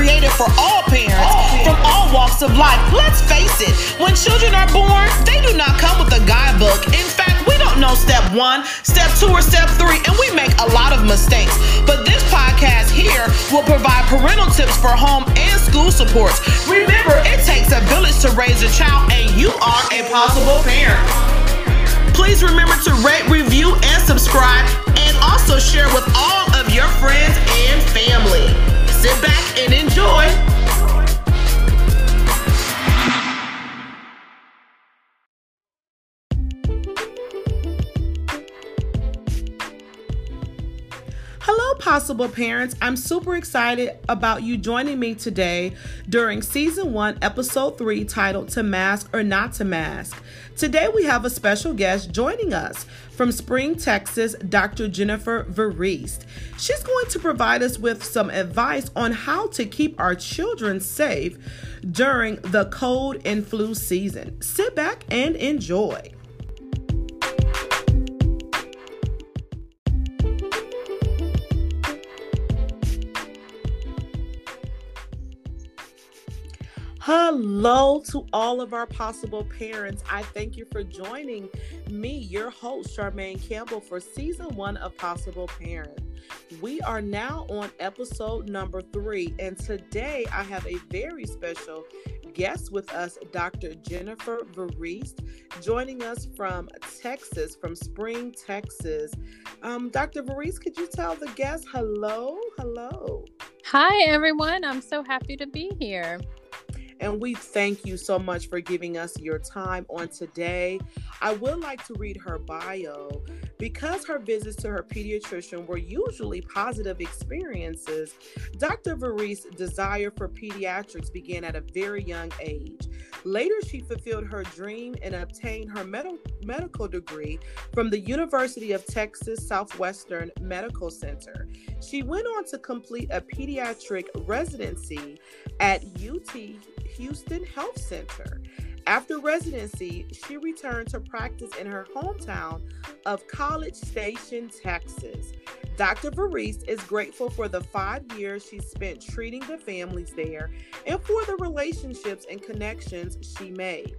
created for all parents from all walks of life. Let's face it, when children are born, they do not come with a guidebook. In fact, we don't know step one, step two, or step three, and we make a lot of mistakes. But this podcast here will provide parental tips for home and school supports. Remember, it takes a village to raise a child, and you are a possible parent. Please remember to rate, review, and subscribe, and also share with all of your friends and family. Sit back and enjoy. Possible parents. I'm super excited about you joining me today during season one, episode three, titled To Mask or Not to Mask. Today, we have a special guest joining us from Spring, Texas, Dr. Jennifer Variste. She's going to provide us with some advice on how to keep our children safe during the cold and flu season. Sit back and enjoy. Hello to all of our possible parents. I thank you for joining me, your host, Charmaine Campbell, for season one of Possible Parents. We are now on episode number three, and today I have a very special guest with us, Dr. Jennifer Variste, joining us from Texas, from Spring, Texas. Um, Dr. Variste, could you tell the guests hello? Hello. Hi, everyone. I'm so happy to be here. And we thank you so much for giving us your time on today. I would like to read her bio. Because her visits to her pediatrician were usually positive experiences, Dr. Variste's desire for pediatrics began at a very young age. Later, she fulfilled her dream and obtained her med- medical degree from the University of Texas Southwestern Medical Center. She went on to complete a pediatric residency at UT Houston Health Center. After residency, she returned to practice in her hometown of College Station, Texas. Dr. Variste is grateful for the five years she spent treating the families there and for the relationships and connections she made.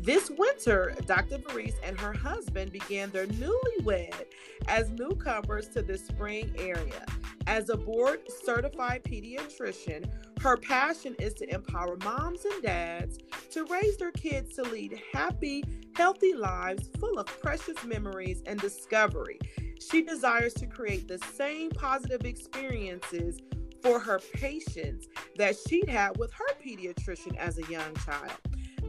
This winter, Dr. Variste and her husband began their newlywed as newcomers to the spring area. As a board certified pediatrician, her passion is to empower moms and dads to raise their kids to lead happy, healthy lives full of precious memories and discovery. She desires to create the same positive experiences for her patients that she'd had with her pediatrician as a young child.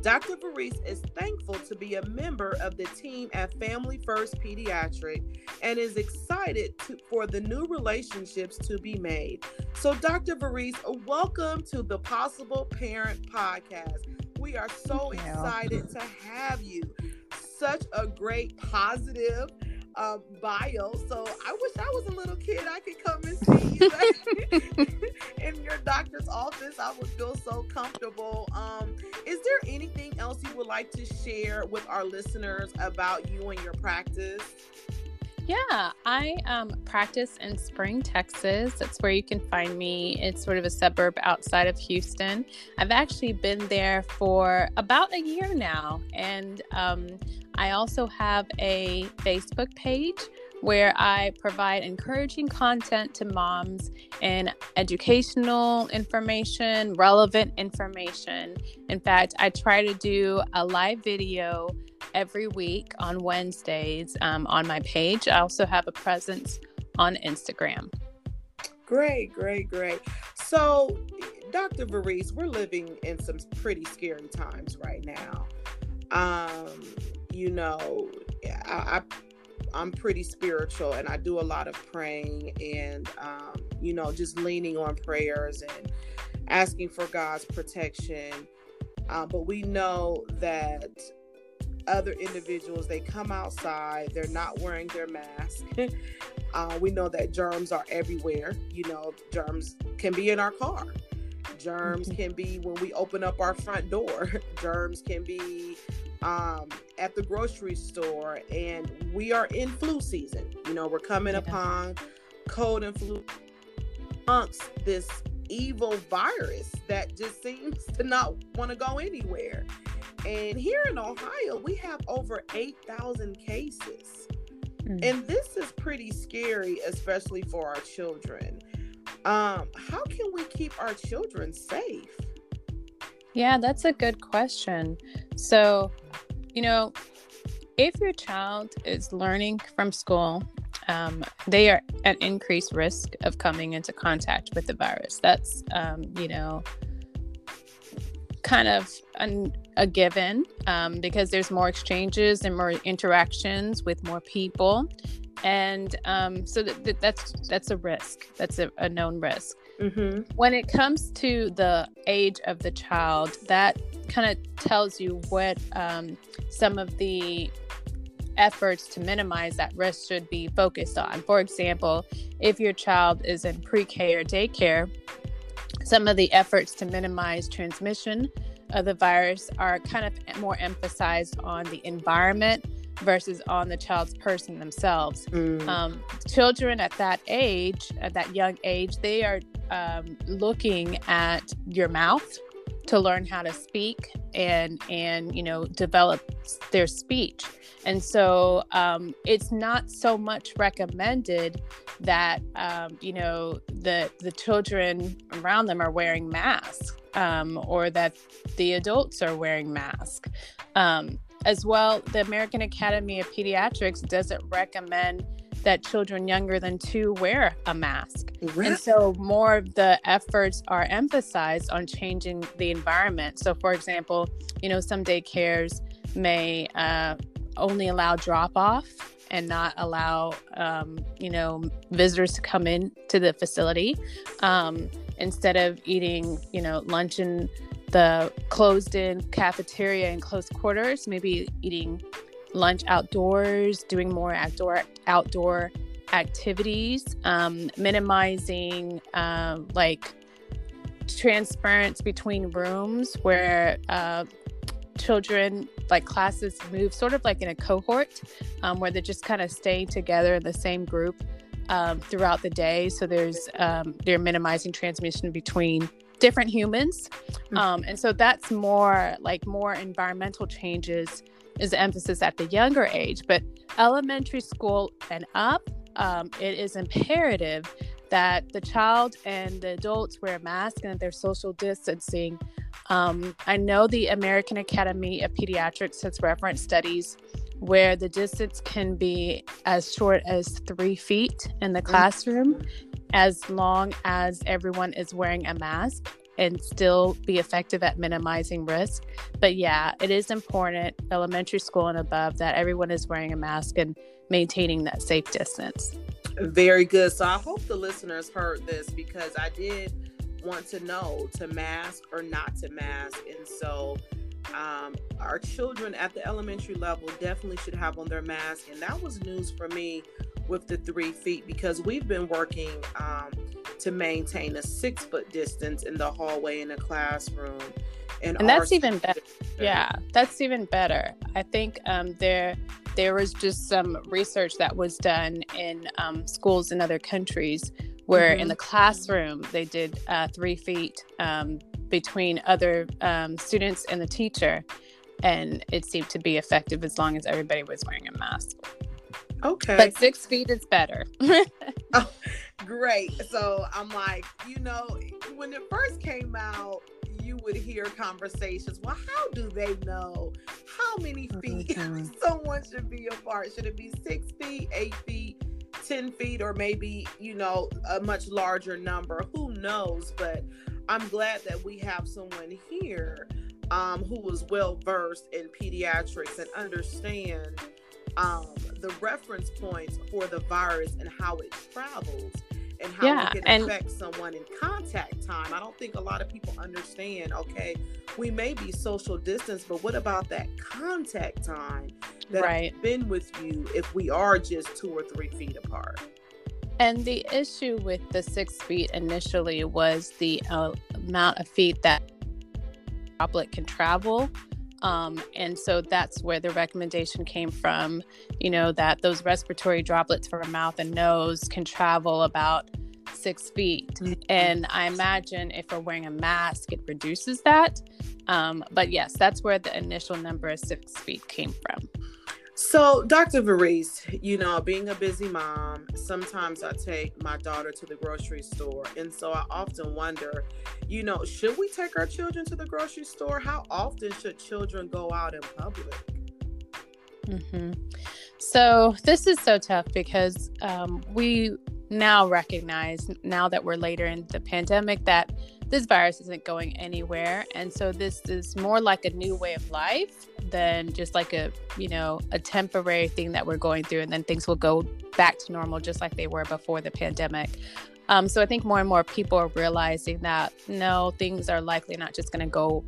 Dr. Variste is thankful to be a member of the team at Family First Pediatric and is excited to, for the new relationships to be made. So, Dr. Variste, welcome to the Possible Parent Podcast. We are so excited to have you. Such a great, positive, uh, bio. So I wish I was a little kid. I could come and see you in your doctor's office. I would feel so comfortable. Um, is there anything else you would like to share with our listeners about you and your practice? Yeah, I um, practice in Spring, Texas. That's where you can find me. It's sort of a suburb outside of Houston. I've actually been there for about a year now. And um, I also have a Facebook page where I provide encouraging content to moms and educational information, relevant information. In fact, I try to do a live video every week on Wednesdays um, on my page. I also have a presence on Instagram. Great, great, great. So, Dr. Variste, we're living in some pretty scary times right now. Um, you know, I, I I'm pretty spiritual and I do a lot of praying and, um, you know, just leaning on prayers and asking for God's protection. Uh, but we know that other individuals, they come outside, they're not wearing their mask. uh, we know that germs are everywhere. You know, germs can be in our car. Germs mm-hmm. can be when we open up our front door. germs can be um, at the grocery store, and we are in flu season. You know, we're coming yeah. upon cold and flu amongst this evil virus that just seems to not want to go anywhere. And here in Ohio, we have over 8,000 cases. Mm. And this is pretty scary, especially for our children. Um, how can we keep our children safe? Yeah, that's a good question. So, you know, if your child is learning from school, um, they are at increased risk of coming into contact with the virus. That's, um, you know, kind of an, a given um, because there's more exchanges and more interactions with more people. And um, so that, that's that's a risk. That's a, a known risk. Mm-hmm. When it comes to the age of the child, that kind of tells you what um, some of the efforts to minimize that risk should be focused on. For example, if your child is in pre K or daycare, some of the efforts to minimize transmission of the virus are kind of more emphasized on the environment versus on the child's person themselves. Mm. Um, children at that age, at that young age, they are um, looking at your mouth to learn how to speak and and you know develop their speech. And so um, it's not so much recommended that um, you know the the children around them are wearing masks um, or that the adults are wearing masks. Um, as well the american academy of pediatrics doesn't recommend that children younger than two wear a mask. And so more of the efforts are emphasized on changing the environment. So, for example, you know, some daycares may uh, only allow drop off and not allow, um, you know, visitors to come in to the facility um, instead of eating, you know, lunch in the closed in cafeteria in close quarters, maybe eating lunch outdoors, doing more outdoor outdoor activities, um, minimizing uh, like transference between rooms where uh, children like classes move sort of like in a cohort um, where they're just kind of staying together in the same group um, throughout the day so there's um, they're minimizing transmission between different humans mm-hmm. um, and so that's more like more environmental changes is emphasis at the younger age. But elementary school and up, um, it is imperative that the child and the adults wear a mask and that they're social distancing. Um, I know the American Academy of Pediatrics has referenced studies where the distance can be as short as three feet in the mm. classroom, as long as everyone is wearing a mask and still be effective at minimizing risk. But yeah, it is important, elementary school and above, that everyone is wearing a mask and maintaining that safe distance. Very good. So I hope the listeners heard this because I did want to know to mask or not to mask. And so um, our children at the elementary level definitely should have on their mask. And that was news for me with the three feet because we've been working um, to maintain a six foot distance in the hallway in the classroom. And, and that's even better. Yeah, that's even better. I think um, there there was just some research that was done in um, schools in other countries where mm-hmm. in the classroom they did uh, three feet um, between other um, students and the teacher, and it seemed to be effective as long as everybody was wearing a mask. Okay. But six feet is better. oh, great. So I'm like, you know, when it first came out, you would hear conversations. Well, how do they know how many feet mm-hmm. someone should be apart? Should it be six feet, eight feet, 10 feet, or maybe, you know, a much larger number? Who knows? But I'm glad that we have someone here um, who is well versed in pediatrics and understand um, the reference points for the virus and how it travels and how yeah, it can affect someone in contact time. I don't think a lot of people understand, okay, we may be social distance, but what about that contact time that right. I've been with you if we are just two or three feet apart? And the issue with the six feet initially was the uh, amount of feet that droplet can travel um, and so that's where the recommendation came from, you know, that those respiratory droplets from mouth and nose can travel about six feet. Mm-hmm. And I imagine if we're wearing a mask, it reduces that. Um, but yes, that's where the initial number of six feet came from. So, Dr. Variste, you know, being a busy mom, sometimes I take my daughter to the grocery store. And so I often wonder, you know, should we take our children to the grocery store? How often should children go out in public? Mm-hmm. So, this is so tough because um, we now recognize, now that we're later in the pandemic, that this virus isn't going anywhere. And so, this is more like a new way of life than just like a you know a temporary thing that we're going through and then things will go back to normal just like they were before the pandemic. Um, so i think more and more people are realizing that no things are likely not just going to go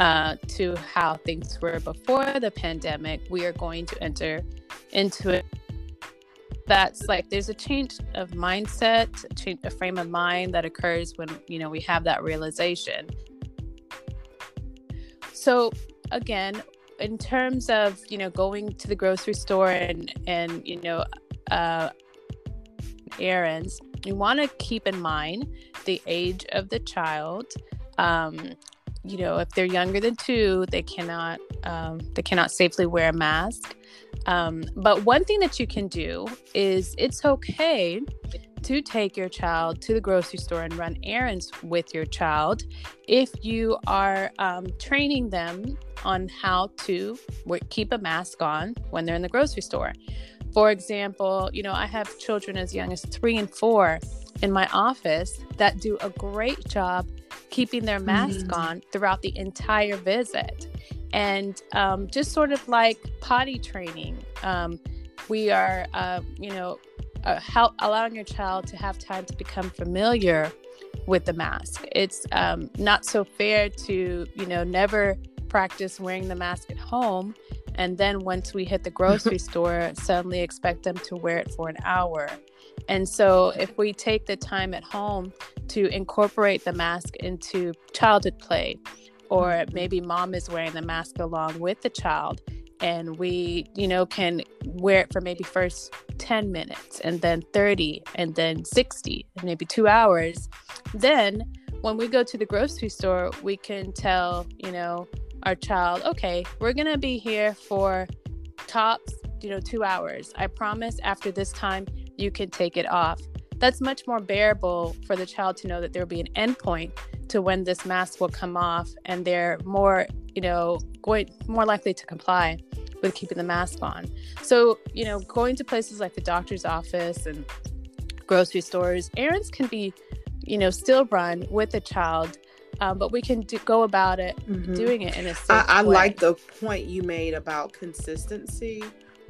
uh, to how things were before the pandemic. We are going to enter into it. That's like there's a change of mindset a, change, a frame of mind that occurs when you know we have that realization so again in terms of you know going to the grocery store and and you know uh, errands you want to keep in mind the age of the child. Um, you know if they're younger than two they cannot um, they cannot safely wear a mask. Um, but one thing that you can do is it's okay to take your child to the grocery store and run errands with your child if you are um, training them on how to keep a mask on when they're in the grocery store. For example, you know, I have children as young as three and four in my office that do a great job keeping their mask mm-hmm. on throughout the entire visit. And um, just sort of like potty training. Um, we are, uh, you know, uh, help allowing your child to have time to become familiar with the mask. It's um, not so fair to, you know, never practice wearing the mask at home. And then once we hit the grocery store, suddenly expect them to wear it for an hour. And so, if we take the time at home to incorporate the mask into childhood play, or maybe mom is wearing the mask along with the child, and we you know can wear it for maybe first 10 minutes and then 30 and then 60 and maybe two hours. Then when we go to the grocery store we can tell you know our child okay we're gonna be here for tops you know two hours. I promise after this time you can take it off. That's much more bearable for the child to know that there will be an endpoint to when this mask will come off and they're more you know going more likely to comply with keeping the mask on. So, you know, going to places like the doctor's office and grocery stores, errands can be, you know, still run with a child. Um, but we can do, go about it mm-hmm. doing it in a safe I, I way. like the point you made about consistency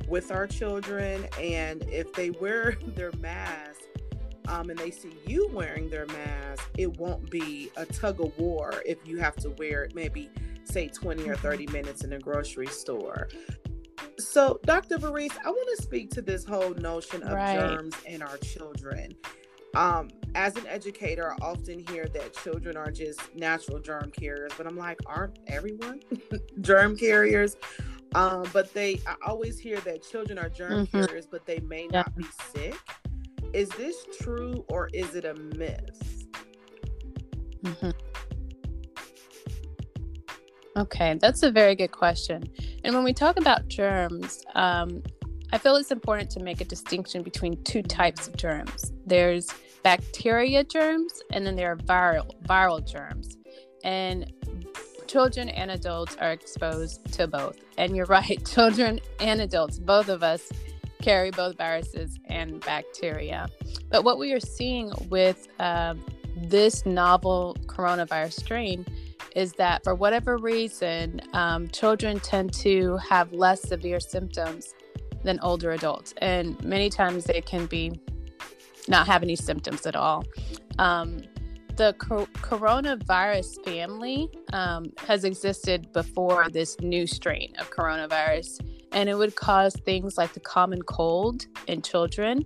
with our children and if they wear their mask um, and they see you wearing their mask it won't be a tug of war if you have to wear it maybe say 20 or 30 minutes in a grocery store. So, Dr. Variste, I want to speak to this whole notion of right. germs in our children. Um, as an educator, I often hear that children are just natural germ carriers, but I'm like, aren't everyone germ carriers? Um, but they, I always hear that children are germ mm-hmm. carriers, but they may yeah. not be sick. Is this true or is it a myth? Mm-hmm. Okay, that's a very good question. And when we talk about germs, um, I feel it's important to make a distinction between two types of germs. There's bacteria germs, and then there are viral viral germs. And children and adults are exposed to both. And you're right, children and adults, both of us carry both viruses and bacteria. But what we are seeing with uh, this novel coronavirus strain is that for whatever reason, um, children tend to have less severe symptoms than older adults. And many times they can be not have any symptoms at all. Um, the co- coronavirus family um, has existed before this new strain of coronavirus, and it would cause things like the common cold in children.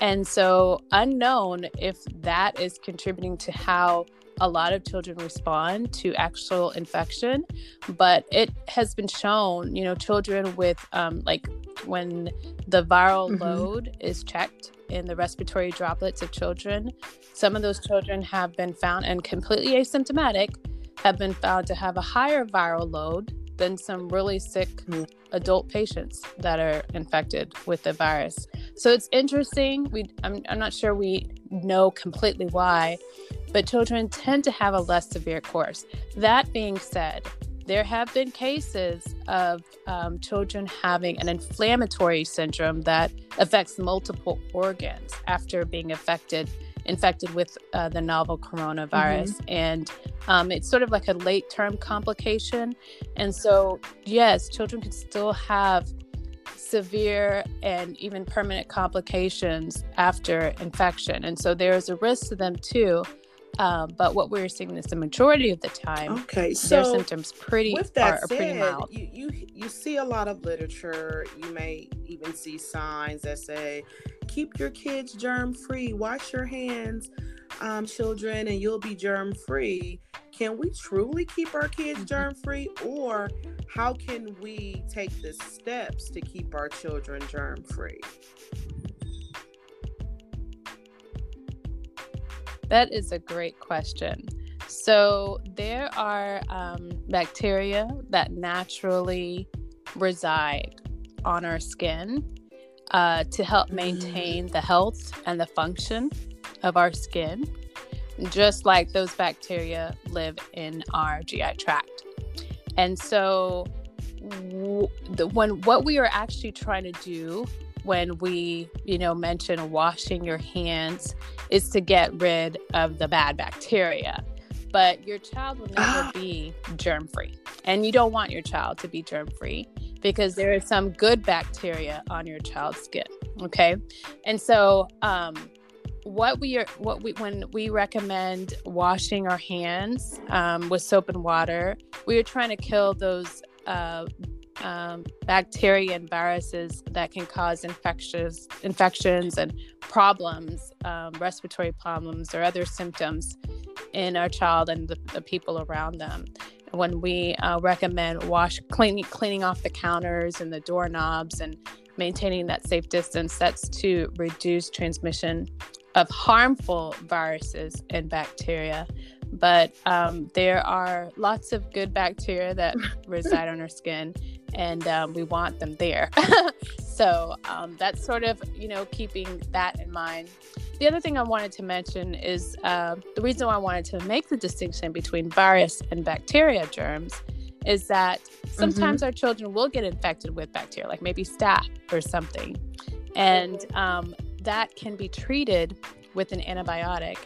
And so, unknown if that is contributing to how a lot of children respond to actual infection, but it has been shown, you know, children with um, like when the viral mm-hmm. load is checked in the respiratory droplets of children, some of those children have been found and completely asymptomatic have been found to have a higher viral load than some really sick adult patients that are infected with the virus. So it's interesting. We I'm, I'm not sure we know completely why, but children tend to have a less severe course. That being said, there have been cases of um, children having an inflammatory syndrome that affects multiple organs after being affected infected with uh, the novel coronavirus mm-hmm. and um, it's sort of like a late term complication and so yes children can still have severe and even permanent complications after infection and so there's a risk to them too um, but what we're seeing is the majority of the time, okay, so their symptoms pretty with that are, said, pretty mild. You, you you see a lot of literature. You may even see signs that say, "Keep your kids germ free. Wash your hands, um, children, and you'll be germ free." Can we truly keep our kids germ free, or how can we take the steps to keep our children germ free? That is a great question. So, there are um, bacteria that naturally reside on our skin uh, to help maintain the health and the function of our skin, just like those bacteria live in our GI tract. And so, w- the, when what we are actually trying to do when we, you know, mention washing your hands is to get rid of the bad bacteria. But your child will never be germ free. And you don't want your child to be germ free because there is some good bacteria on your child's skin. Okay. And so, um, what we are what we when we recommend washing our hands um, with soap and water we are trying to kill those uh, um, bacteria and viruses that can cause infectious infections and problems, um, respiratory problems, or other symptoms in our child and the, the people around them. When we uh, recommend wash cleaning cleaning off the counters and the doorknobs and maintaining that safe distance, that's to reduce transmission of harmful viruses and bacteria but um, there are lots of good bacteria that reside on our skin and um, we want them there. So um, that's sort of you know keeping that in mind. The other thing i wanted to mention is uh, the reason why i wanted to make the distinction between virus and bacteria germs is that sometimes mm-hmm. our children will get infected with bacteria like maybe staph or something. And um, that can be treated with an antibiotic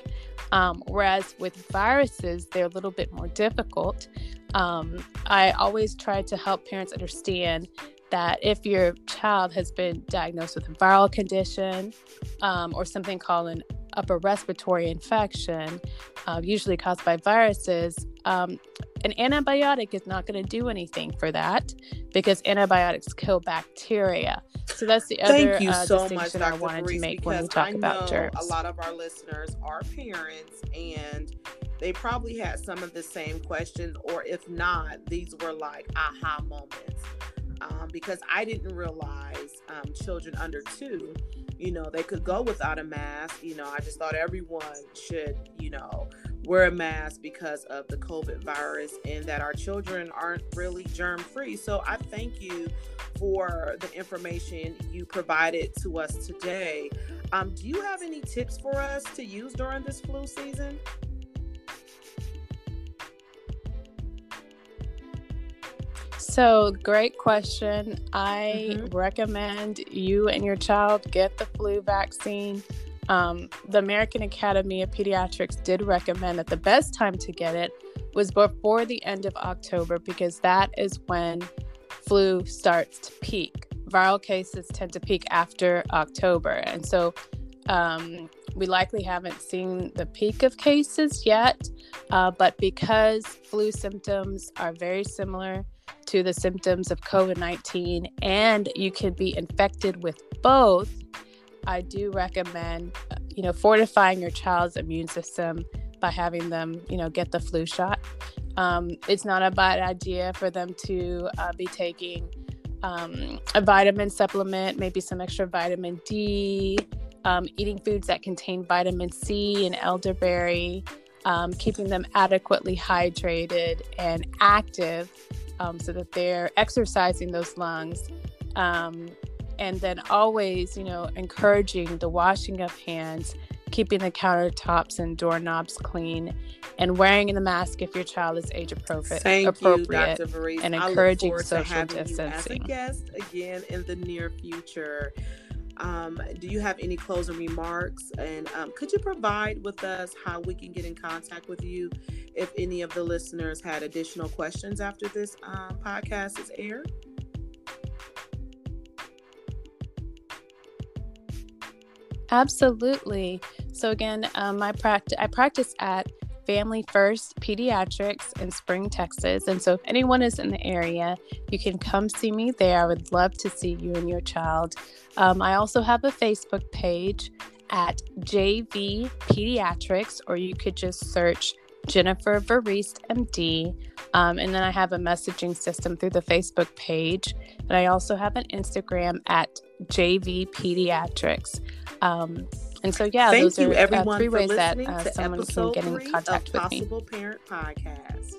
um, whereas with viruses, they're a little bit more difficult. Um, I always try to help parents understand that if your child has been diagnosed with a viral condition um, or something called an upper respiratory infection, uh, usually caused by viruses, um, an antibiotic is not going to do anything for that because antibiotics kill bacteria. So that's the other Thank you uh, so distinction much, I wanted to make when we talk about germs. A lot of our listeners are parents and they probably had some of the same questions, or if not, these were like aha moments. Um, because I didn't realize um, children under two, you know, they could go without a mask. You know, I just thought everyone should, you know, wear a mask because of the COVID virus and that our children aren't really germ free. So I thank you for the information you provided to us today. Um, do you have any tips for us to use during this flu season? So, great question. I mm-hmm. recommend you and your child get the flu vaccine. Um, the American Academy of Pediatrics did recommend that the best time to get it was before the end of October because that is when flu starts to peak. Viral cases tend to peak after October. And so um, we likely haven't seen the peak of cases yet, uh, but because flu symptoms are very similar to the symptoms of COVID 19 and you can be infected with both I do recommend, uh, you know, fortifying your child's immune system by having them, you know, get the flu shot. Um, it's not a bad idea for them to uh, be taking um, a vitamin supplement, maybe some extra vitamin D, um, eating foods that contain vitamin C and elderberry, um, keeping them adequately hydrated and active um, so that they're exercising those lungs. And then always, you know, encouraging the washing of hands, keeping the countertops and doorknobs clean, and wearing the mask if your child is age appropriate, Thank appropriate you, Dr. Variste. and encouraging social to having distancing. You as a guest again in the near future. Um, do you have any closing remarks? And um, could you provide with us how we can get in contact with you if any of the listeners had additional questions after this um, podcast is aired? Absolutely. So again, um, my practice I practice at Family First Pediatrics in Spring, Texas. And so if anyone is in the area, you can come see me there. I would love to see you and your child. Um, I also have a Facebook page at JV Pediatrics, or you could just search Jennifer Variste MD. Um, and then I have a messaging system through the Facebook page. And I also have an Instagram at JV Pediatrics. Um, and so, yeah, Thank those you, are everyone, uh, three ways that uh, someone can get in contact of with me. Possible Parent Podcast.